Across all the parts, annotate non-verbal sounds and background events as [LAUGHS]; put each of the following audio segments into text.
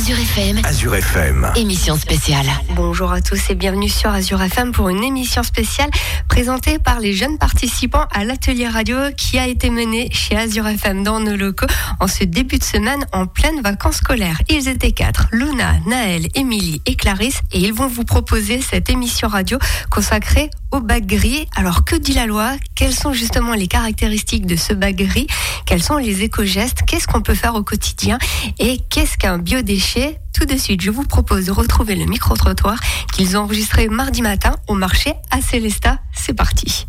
Azure FM. Azure FM. Émission spéciale. Bonjour à tous et bienvenue sur Azure FM pour une émission spéciale présentée par les jeunes participants à l'atelier radio qui a été mené chez Azure FM dans nos locaux en ce début de semaine en pleine vacances scolaires. Ils étaient quatre, Luna, Naël, Émilie et Clarisse et ils vont vous proposer cette émission radio consacrée au bac gris. Alors que dit la loi? Quelles sont justement les caractéristiques de ce bac gris? Quels sont les éco-gestes? Qu'est-ce qu'on peut faire au quotidien? Et qu'est-ce qu'un biodéchet? Tout de suite, je vous propose de retrouver le micro-trottoir qu'ils ont enregistré mardi matin au marché à Célesta. C'est parti.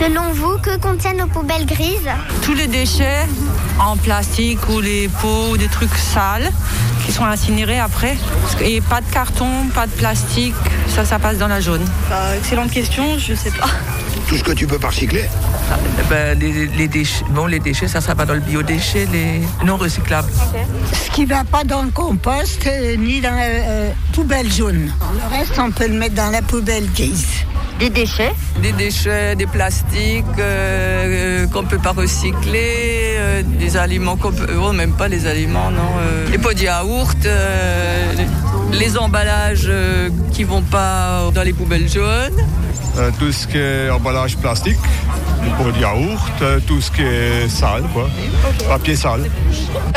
Selon vous, que contiennent nos poubelles grises Tous les déchets en plastique ou les pots ou des trucs sales qui sont incinérés après. Et pas de carton, pas de plastique, ça, ça passe dans la jaune. Bah, excellente question, je sais pas. Tout ce que tu peux pas recycler ben, les, les déchets, bon, les déchets, ça, ça va dans le biodéchet, les non recyclables. Ce qui va pas dans le compost euh, ni dans la euh, poubelle jaune. Le reste, on peut le mettre dans la poubelle grise. Des déchets Des déchets, des plastiques euh, euh, qu'on peut pas recycler, euh, des aliments qu'on peut, oh, même pas les aliments, non. euh, les pots de yaourt, euh, les emballages euh, qui vont pas dans les poubelles jaunes. Euh, tout ce qui est emballage plastique, pour le yaourt, euh, tout ce qui est sale, quoi. Papier sale.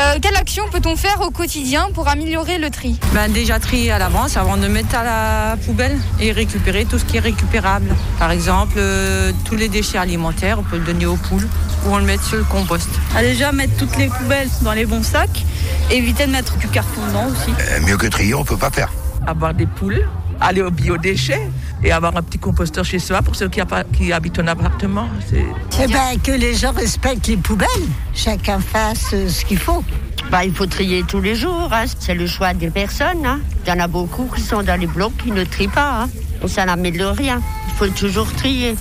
Euh, quelle action peut-on faire au quotidien pour améliorer le tri? Ben, déjà trier à l'avance avant de mettre à la poubelle et récupérer tout ce qui est récupérable. Par exemple, euh, tous les déchets alimentaires, on peut le donner aux poules ou on le met sur le compost. À déjà mettre toutes les poubelles dans les bons sacs, éviter de mettre du carton dedans aussi. Euh, Mieux que trier, on peut pas faire. Avoir des poules, aller au biodéchet et avoir un petit composteur chez soi pour ceux qui, a pas- qui habitent en appartement. C'est Eh ben, que les gens respectent les poubelles. Chacun fasse euh, ce qu'il faut. Bah, il faut trier tous les jours, hein. c'est le choix des personnes. hein. Il y en a beaucoup qui sont dans les blocs qui ne trient pas. hein. Et ça n'améliore rien. Il faut toujours trier.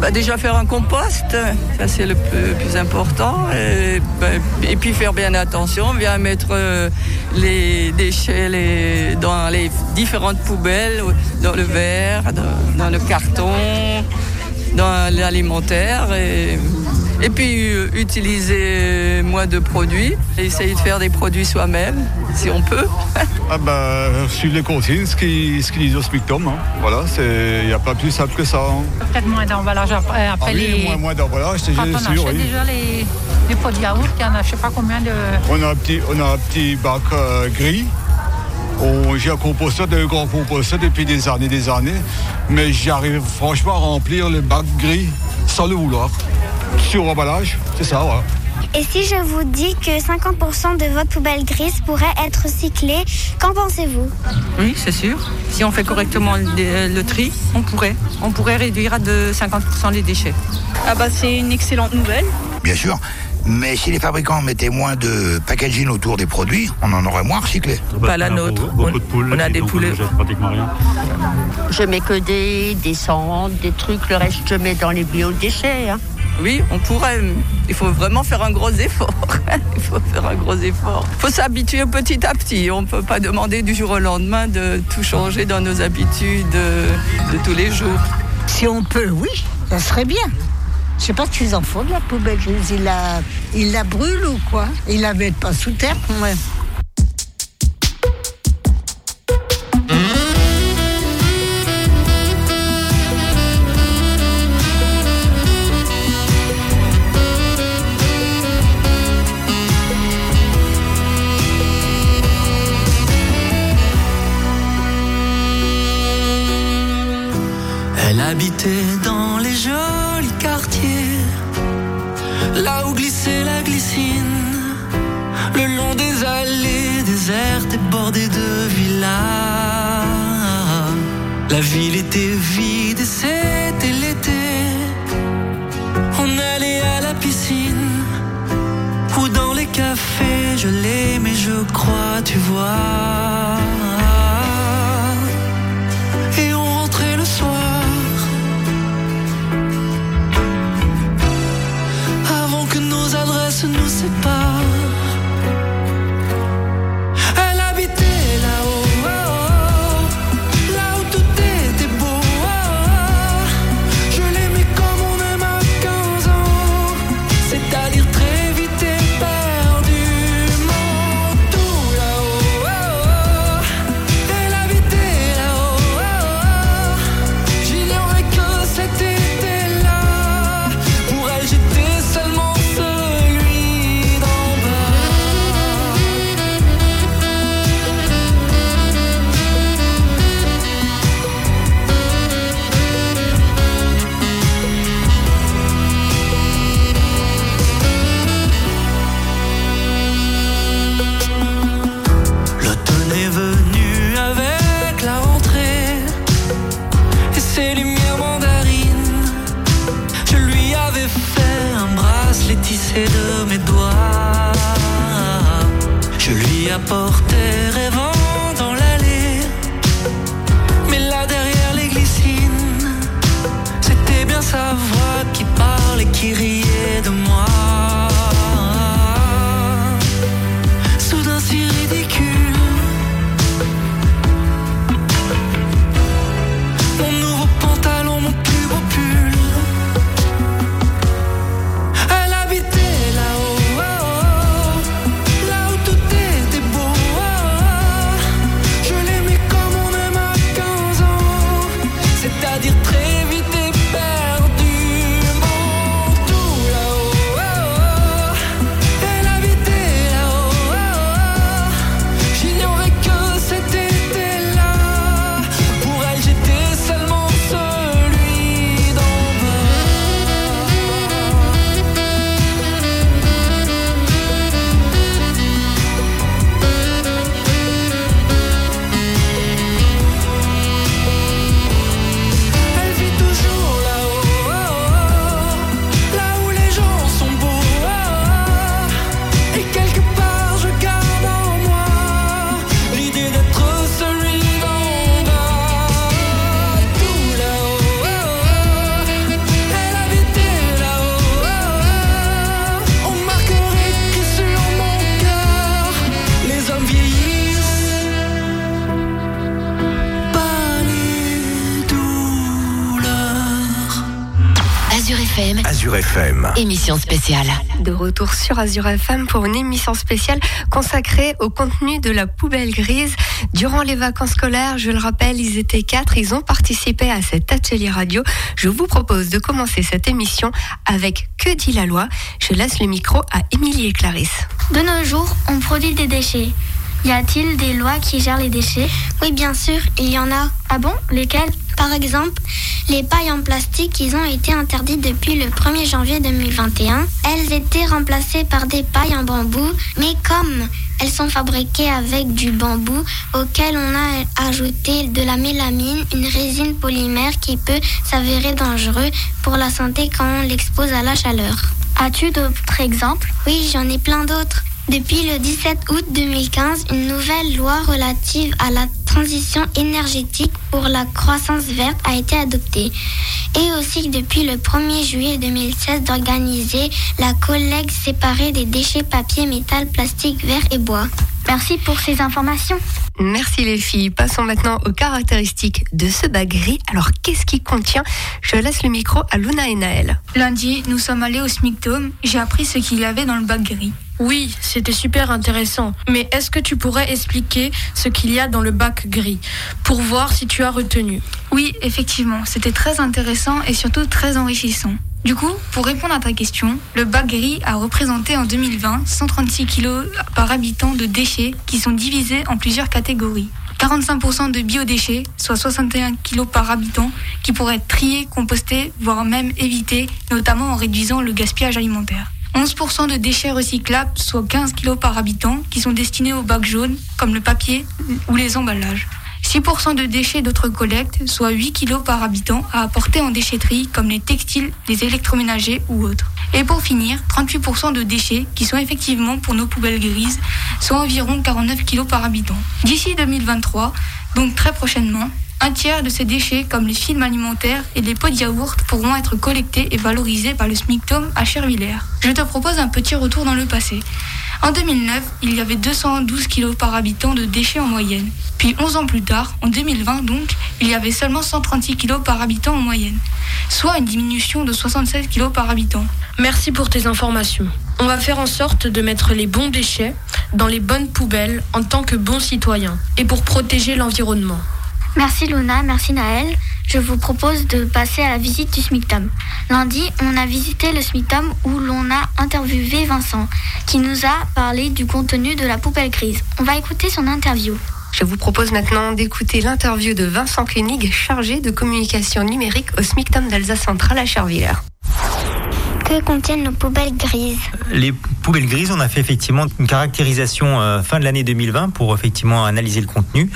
Bah, déjà faire un compost, ça c'est le plus, important. Et, ben, et puis faire bien attention, bien mettre euh, les déchets les- dans les différentes poubelles, dans le verre, dans, le carton, dans l'alimentaire. Et puis euh, utiliser moins de produits, et essayer de faire des produits soi-même, si on peut. [LAUGHS] Ah ben, suivre les consignes, ce qu'ils ce disent au SMICTOM. hein. Voilà, il n'y a pas plus simple que ça. hein. Peut-être moins d'emballage après, Ah après oui, les. moins, moins d'emballage, c'est Quand on sûr, achète oui. déjà les, les pots de yaourt, il y en a je sais pas combien de. On a un petit, on a un petit bac euh, gris. J'ai un composteur, de grands composteurs depuis des années des années. Mais j'arrive franchement à remplir le bac gris sans le vouloir. Sur emballage, c'est ça, voilà. Et si je vous dis que 50% de votre poubelle grise pourrait être recyclée, qu'en pensez-vous? Oui, c'est sûr. Si on fait correctement le, le tri, on pourrait. On pourrait réduire à de 50% les déchets. Ah bah c'est une excellente nouvelle. Bien sûr. Mais si les fabricants mettaient moins de packaging autour des produits, on en aurait moins recyclé. Pas la nôtre. On, on a des poulets. Je mets que des, des cendres, des trucs, le reste je mets dans les biodéchets. hein. Oui, on pourrait. Il faut vraiment faire un gros effort. [LAUGHS] Il faut faire un gros effort. Il faut s'habituer petit à petit. On ne peut pas demander du jour au lendemain de tout changer dans nos habitudes de tous les jours. Si on peut, oui, ça serait bien. Je sais pas qu'ils en font de la poubelle. Ils la, ils la brûlent ou quoi? Ils la mettent pas sous terre ouais. Désertes et bordées de villas. La ville était vide c'était l'été. On allait à la piscine ou dans les cafés, je l'aimais, je crois, tu vois. Et on rentrait le soir avant que nos adresses nous séparent. FM, Azure FM. émission spéciale. De retour sur Azure FM pour une émission spéciale consacrée au contenu de la poubelle grise. Durant les vacances scolaires, je le rappelle, ils étaient quatre, ils ont participé à cet atelier radio. Je vous propose de commencer cette émission avec Que dit la loi? Je laisse le micro à Émilie et Clarisse. De nos jours, on produit des déchets. Y a-t-il des lois qui gèrent les déchets? Oui, bien sûr, il y en a. Ah bon? Lesquelles Par exemple, les pailles en plastique, ils ont été interdites depuis le 1er janvier 2021. Elles étaient remplacées par des pailles en bambou, mais comme elles sont fabriquées avec du bambou auquel on a ajouté de la mélamine, une résine polymère qui peut s'avérer dangereux pour la santé quand on l'expose à la chaleur. As-tu d'autres exemples? Oui, j'en ai plein d'autres. Depuis le 17 août 2015, une nouvelle loi relative à la transition énergétique pour la croissance verte a été adoptée. Et aussi depuis le 1er juillet 2016 d'organiser la collecte séparée des déchets papier, métal, plastique, verre et bois. Merci pour ces informations. Merci les filles. Passons maintenant aux caractéristiques de ce bac gris. Alors, qu'est-ce qu'il contient? Je laisse le micro à Luna et Naël. Lundi, nous sommes allés au SMICTOM. J'ai appris ce qu'il y avait dans le bac gris. Oui, c'était super intéressant. Mais est-ce que tu pourrais expliquer ce qu'il y a dans le bac gris pour voir si tu as retenu? Oui, effectivement, c'était très intéressant et surtout très enrichissant. Du coup, pour répondre à ta question, le bac gris a représenté en 2020 136 kg par habitant de déchets qui sont divisés en plusieurs catégories. 45% de biodéchets, soit 61 kg par habitant, qui pourraient être triés, compostés, voire même évités, notamment en réduisant le gaspillage alimentaire. 11% de déchets recyclables, soit 15 kg par habitant, qui sont destinés au bac jaune, comme le papier ou les emballages. 6% de déchets d'autres collectes, soit 8 kg par habitant, à apporter en déchetterie, comme les textiles, les électroménagers ou autres. Et pour finir, 38% de déchets, qui sont effectivement pour nos poubelles grises, soit environ 49 kg par habitant. D'ici 2023, donc très prochainement, un tiers de ces déchets, comme les films alimentaires et les pots de yaourt, pourront être collectés et valorisés par le SMICTOM à Chervillers. Je te propose un petit retour dans le passé. En 2009, il y avait 212 kg par habitant de déchets en moyenne. Puis 11 ans plus tard, en 2020 donc, il y avait seulement 136 kg par habitant en moyenne, soit une diminution de 67 kg par habitant. Merci pour tes informations. On va faire en sorte de mettre les bons déchets dans les bonnes poubelles en tant que bons citoyens et pour protéger l'environnement. Merci Luna, merci Naël. Je vous propose de passer à la visite du SMICTOM. Lundi, on a visité le SMICTOM où l'on a interviewé Vincent, qui nous a parlé du contenu de la poubelle grise. On va écouter son interview. Je vous propose maintenant d'écouter l'interview de Vincent Koenig, chargé de communication numérique au SMICTOM d'Alsace Centrale à Chervillers. Que contiennent nos poubelles grises Les poubelles grises, on a fait effectivement une caractérisation euh, fin de l'année 2020 pour effectivement analyser le contenu.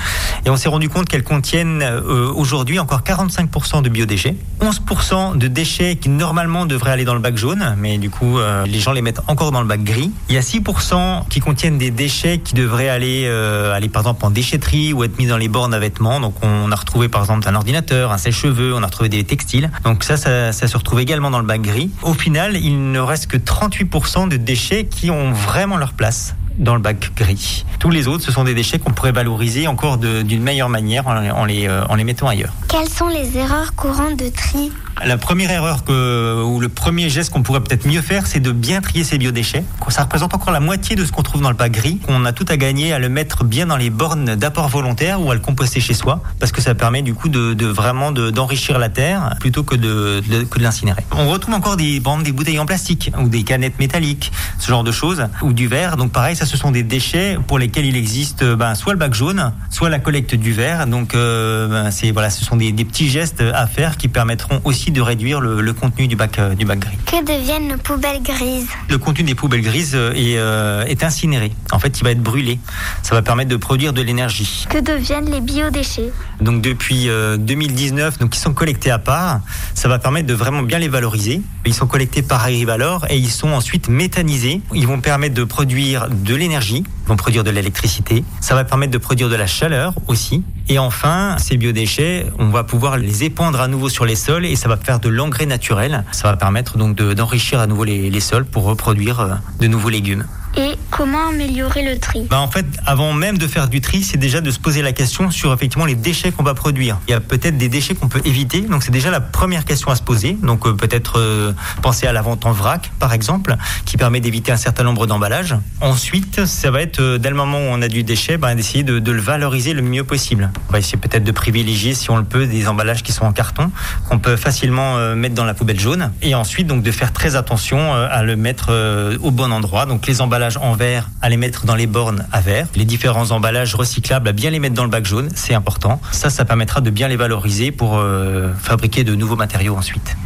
Et on s'est rendu compte qu'elles contiennent euh, aujourd'hui encore 45% de biodéchets, 11% de déchets qui normalement devraient aller dans le bac jaune, mais du coup euh, les gens les mettent encore dans le bac gris. Il y a 6% qui contiennent des déchets qui devraient aller, aller par exemple en déchetterie ou être mis dans les bornes à vêtements. Donc on a retrouvé par exemple un ordinateur, un sèche-cheveux, on a retrouvé des textiles. Donc ça, ça, ça se retrouve également dans le bac gris. Au final, il ne reste que 38% de déchets qui ont vraiment leur place dans le bac gris. Tous les autres, ce sont des déchets qu'on pourrait valoriser encore d'une meilleure manière en, les, euh, en les mettant ailleurs. Quelles sont les erreurs courantes de tri? La première erreur que, ou le premier geste qu'on pourrait peut-être mieux faire, c'est de bien trier ces biodéchets. Ça représente encore la moitié de ce qu'on trouve dans le bac gris. On a tout à gagner à le mettre bien dans les bornes d'apport volontaire ou à le composter chez soi, parce que ça permet du coup de, de vraiment d'enrichir la terre plutôt que de, l'incinérer. On retrouve encore des, des bouteilles en plastique ou des canettes métalliques, ce genre de choses, ou du verre. Donc pareil, ça ce sont des déchets pour lesquels il existe ben, soit le bac jaune, soit la collecte du verre. Donc euh, ben, c'est voilà, ce sont des petits gestes à faire qui permettront aussi de réduire le, contenu du bac, euh, du bac gris. Que deviennent nos poubelles grises Le contenu des poubelles grises euh, est, euh, est incinéré. En fait, il va être brûlé. Ça va permettre de produire de l'énergie. Que deviennent les biodéchets Donc depuis 2019, donc ils sont collectés à part. Ça va permettre de vraiment bien les valoriser. Ils sont collectés par Agrivalor et ils sont ensuite méthanisés. Ils vont permettre de produire de l'énergie, vont produire de l'électricité. Ça va permettre de produire de la chaleur aussi. Et enfin, ces biodéchets, on va pouvoir les épandre à nouveau sur les sols et ça va faire de l'engrais naturel. Ça va permettre donc d'enrichir à nouveau les, sols pour reproduire euh, de nouveaux légumes. Et comment améliorer le tri bah En fait, avant même de faire du tri, c'est déjà de se poser la question sur effectivement les déchets qu'on va produire. Il y a peut-être des déchets qu'on peut éviter, donc c'est déjà la première question à se poser. Donc euh, peut-être euh, penser à la vente en vrac, par exemple, qui permet d'éviter un certain nombre d'emballages. Ensuite, ça va être euh, dès le moment où on a du déchet, bah, d'essayer de, de, le valoriser le mieux possible. On va essayer peut-être de privilégier, si on le peut, des emballages qui sont en carton, qu'on peut facilement mettre dans la poubelle jaune. Et ensuite, donc de faire très attention à le mettre au bon endroit. Donc les emballages en verre à les mettre dans les bornes à verre. Les différents emballages recyclables à bien les mettre dans le bac jaune, c'est important. Ça, ça permettra de bien les valoriser pour euh, fabriquer de nouveaux matériaux ensuite.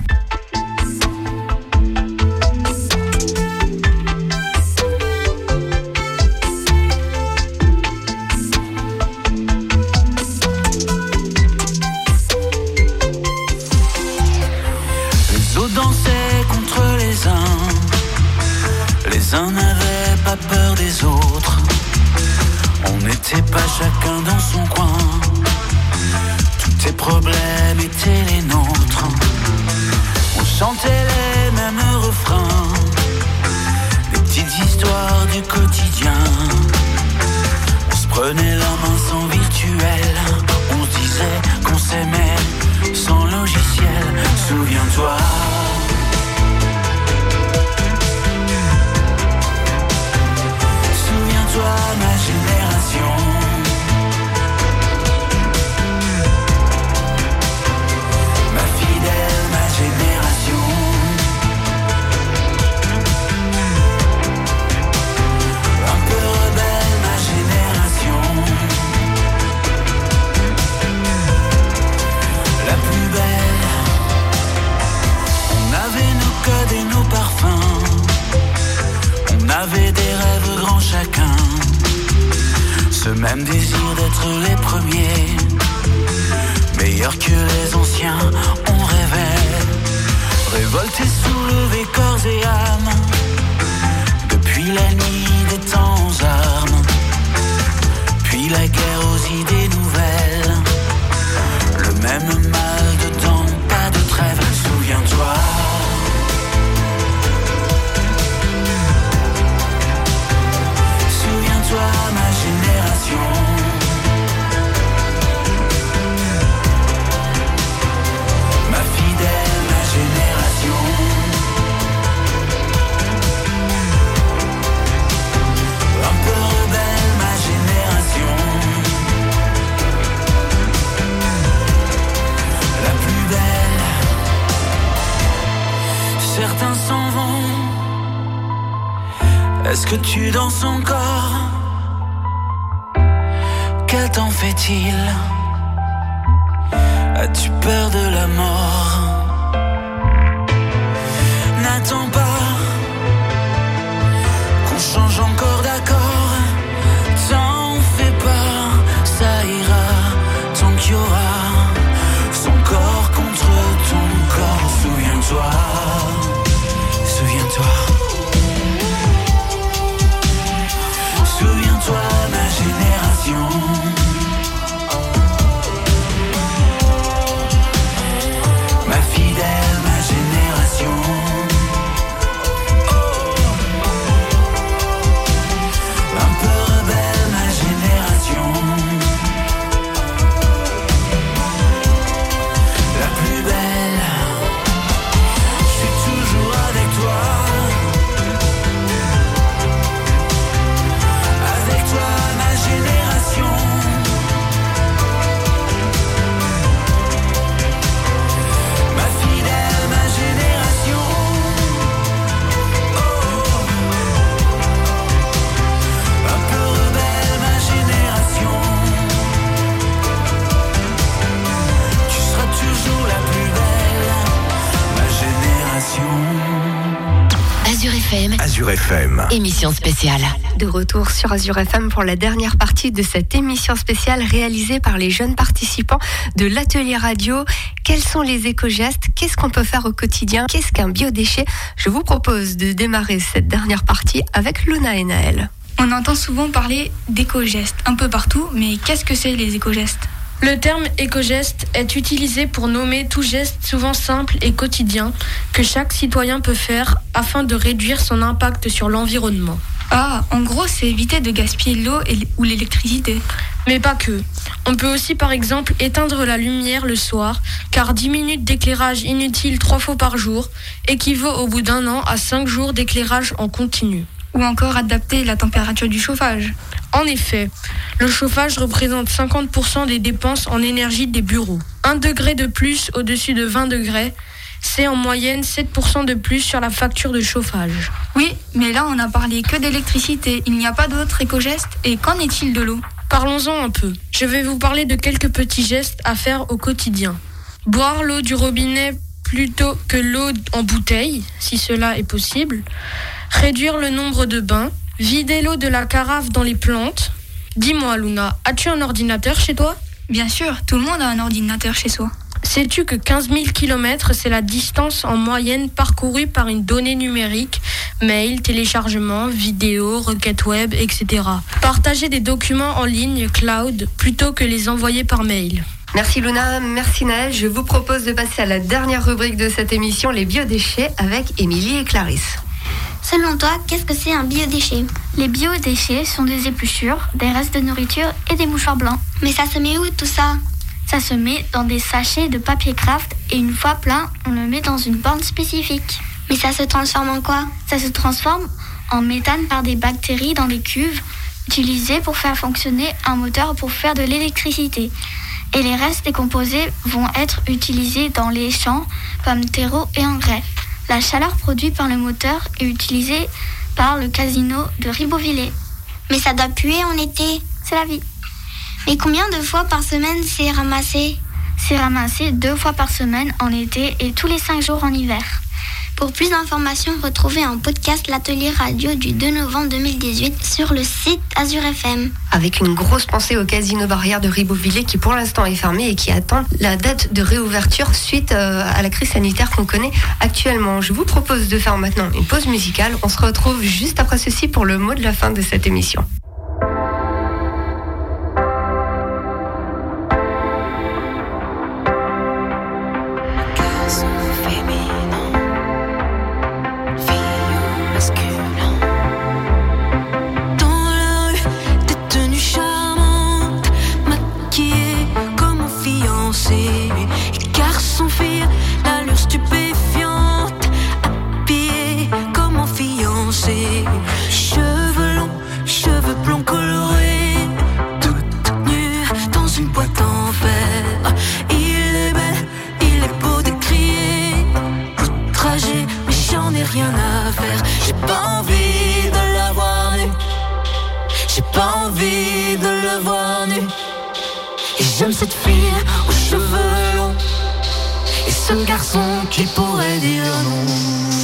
Tous tes problèmes étaient les. D'être les premiers, meilleurs que les anciens, on rêvait, révolté, soulevé corps et âme, depuis la nuit des temps armes, puis la guerre aux idées Azure FM. émission spéciale. De retour sur Azure FM pour la dernière partie de cette émission spéciale réalisée par les jeunes participants de l'atelier radio. Quels sont les éco-gestes? Qu'est-ce qu'on peut faire au quotidien? Qu'est-ce qu'un biodéchet? Je vous propose de démarrer cette dernière partie avec Luna et Naël. On entend souvent parler d'éco-gestes un peu partout, mais qu'est-ce que c'est les éco-gestes? Le terme éco-geste est utilisé pour nommer tout geste souvent simple et quotidien que chaque citoyen peut faire afin de réduire son impact sur l'environnement. Ah, en gros, c'est éviter de gaspiller l'eau ou l'électricité. Mais pas que. On peut aussi par exemple éteindre la lumière le soir, car 10 minutes d'éclairage inutile trois fois par jour équivaut au bout d'un an à 5 jours d'éclairage en continu. Ou encore adapter la température du chauffage. En effet, le chauffage représente 50% des dépenses en énergie des bureaux. Un degré de plus au-dessus de 20 degrés, c'est en moyenne 7% de plus sur la facture de chauffage. Oui, mais là, on n'a parlé que d'électricité. Il n'y a pas d'autres éco-gestes. Et qu'en est-il de l'eau? Parlons-en un peu. Je vais vous parler de quelques petits gestes à faire au quotidien. Boire l'eau du robinet plutôt que l'eau en bouteille, si cela est possible. Réduire le nombre de bains. Vider l'eau de la carafe dans les plantes. Dis-moi, Luna, as-tu un ordinateur chez toi? Bien sûr, tout le monde a un ordinateur chez soi. Sais-tu que 15 000 km, c'est la distance en moyenne parcourue par une donnée numérique, mail, téléchargement, vidéo, requête web, etc. Partager des documents en ligne, cloud, plutôt que les envoyer par mail. Merci Luna, merci Naël. Je vous propose de passer à la dernière rubrique de cette émission, les biodéchets, avec Émilie et Clarisse. Selon toi, qu'est-ce que c'est un biodéchet? Les biodéchets sont des épluchures, des restes de nourriture et des mouchoirs blancs. Mais ça se met où tout ça? Ça se met dans des sachets de papier craft et une fois plein, on le met dans une borne spécifique. Mais ça se transforme en quoi? Ça se transforme en méthane par des bactéries dans les cuves utilisées pour faire fonctionner un moteur pour faire de l'électricité. Et les restes décomposés vont être utilisés dans les champs comme terreau et engrais. La chaleur produite par le moteur est utilisée par le casino de Ribeauvillé. Mais ça doit puer en été, c'est la vie. Mais combien de fois par semaine c'est ramassé? C'est ramassé deux fois par semaine en été et tous les cinq jours en hiver. Pour plus d'informations, retrouvez en podcast l'atelier radio du 2 novembre 2018 sur le site Azure FM. Avec une grosse pensée au casino barrière de Ribeauvillé qui pour l'instant est fermé et qui attend la date de réouverture suite euh, à la crise sanitaire qu'on connaît actuellement. Je vous propose de faire maintenant une pause musicale. On se retrouve juste après ceci pour le mot de la fin de cette émission. Ce garçon qui pourrait dire non.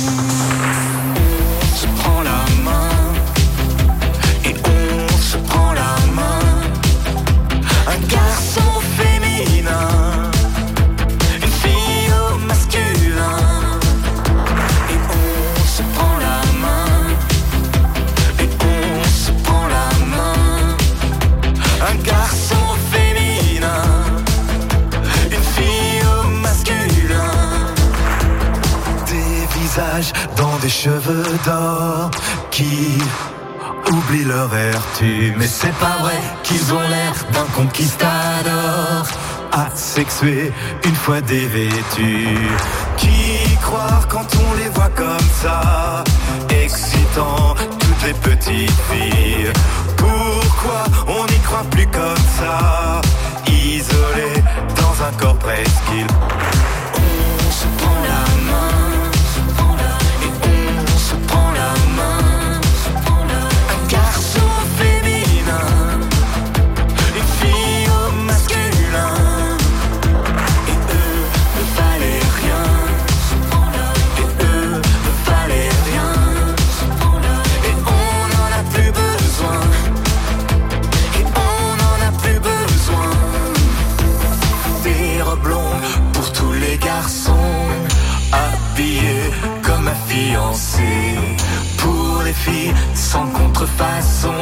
Cheveux d'or qui oublient leur vertu. Mais c'est pas vrai qu'ils ont l'air d'un conquistador asexué une fois dévêtus. Qui croire quand on les voit comme ça, excitant toutes les petites filles Pourquoi on n'y croit plus comme ça, isolé dans un corps presqu'île Habillés comme un fiancé. Pour les filles sans contrefaçon.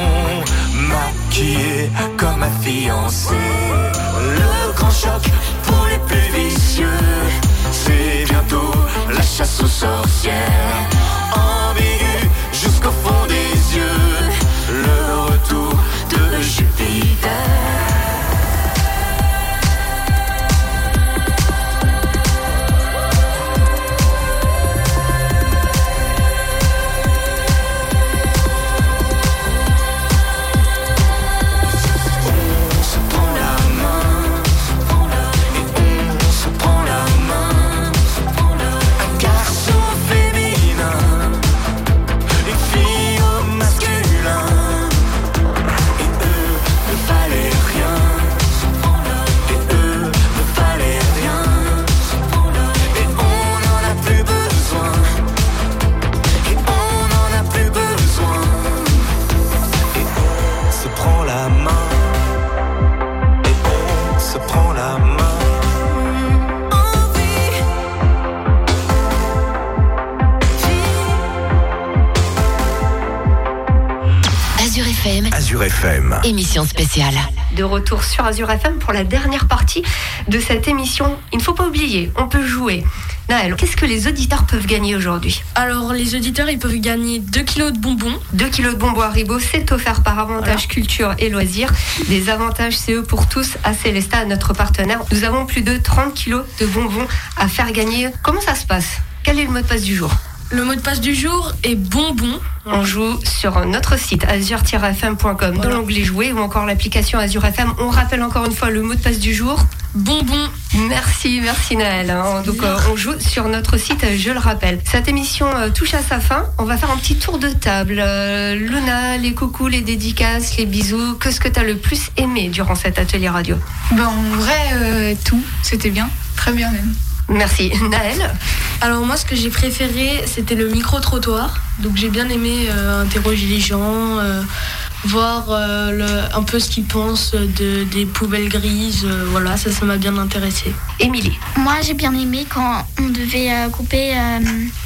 Maquillés comme un fiancé. Le grand choc De retour sur Azure FM pour la dernière partie de cette émission. Il ne faut pas oublier, on peut jouer. Naël, qu'est-ce que les auditeurs peuvent gagner aujourd'hui? Alors, les auditeurs, ils peuvent gagner 2 kilos de bonbons. 2 kilos de bonbons Haribo, c'est offert par Avantage Culture et Loisirs. Des avantages CE pour tous à Célesta, notre partenaire. Nous avons plus de 30 kilos de bonbons à faire gagner. Comment ça se passe? Quel est le mot de passe du jour? Le mot de passe du jour est bonbon. On joue sur notre site azure-fm.com dans l'onglet jouer ou encore l'application Azure FM. On rappelle encore une fois le mot de passe du jour. Bonbon. Merci, merci Naël. hein. Donc euh, on joue sur notre site, je le rappelle. Cette émission euh, touche à sa fin. On va faire un petit tour de table. Euh, Luna, les coucous, les dédicaces, les bisous. Qu'est-ce que tu as le plus aimé durant cet atelier radio? Ben, en vrai, euh, tout. C'était bien. Très bien même. Merci. Naël Alors moi, ce que j'ai préféré, c'était le micro-trottoir. Donc j'ai bien aimé euh, interroger les gens, euh, voir euh, le- un peu ce qu'ils pensent de, des poubelles grises. euh, voilà, ça, ça m'a bien intéressé. Émilie Moi, j'ai bien aimé quand on devait euh, couper euh,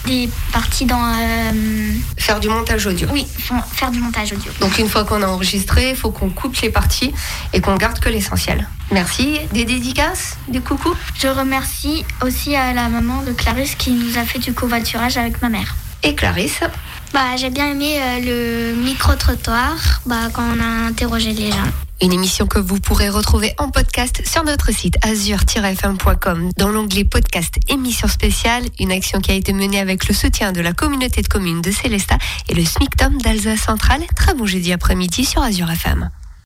des parties dans. euh, Faire du montage audio. Oui, fa- faire du montage audio. Donc une fois qu'on a enregistré, il faut qu'on coupe les parties et qu'on garde que l'essentiel. Merci. Des dédicaces Des coucous? Je remercie aussi à la maman de Clarisse qui nous a fait du covoiturage avec ma mère. Et Clarisse Bah, j'ai bien aimé euh, le micro-trottoir bah, quand on a interrogé les gens. Une émission que vous pourrez retrouver en podcast sur notre site azure-fm.com dans l'onglet podcast émission spéciale, une action qui a été menée avec le soutien de la communauté de communes de Célestat et le SMICTOM d'Alsace Centrale. Très bon jeudi après-midi sur Azure FM.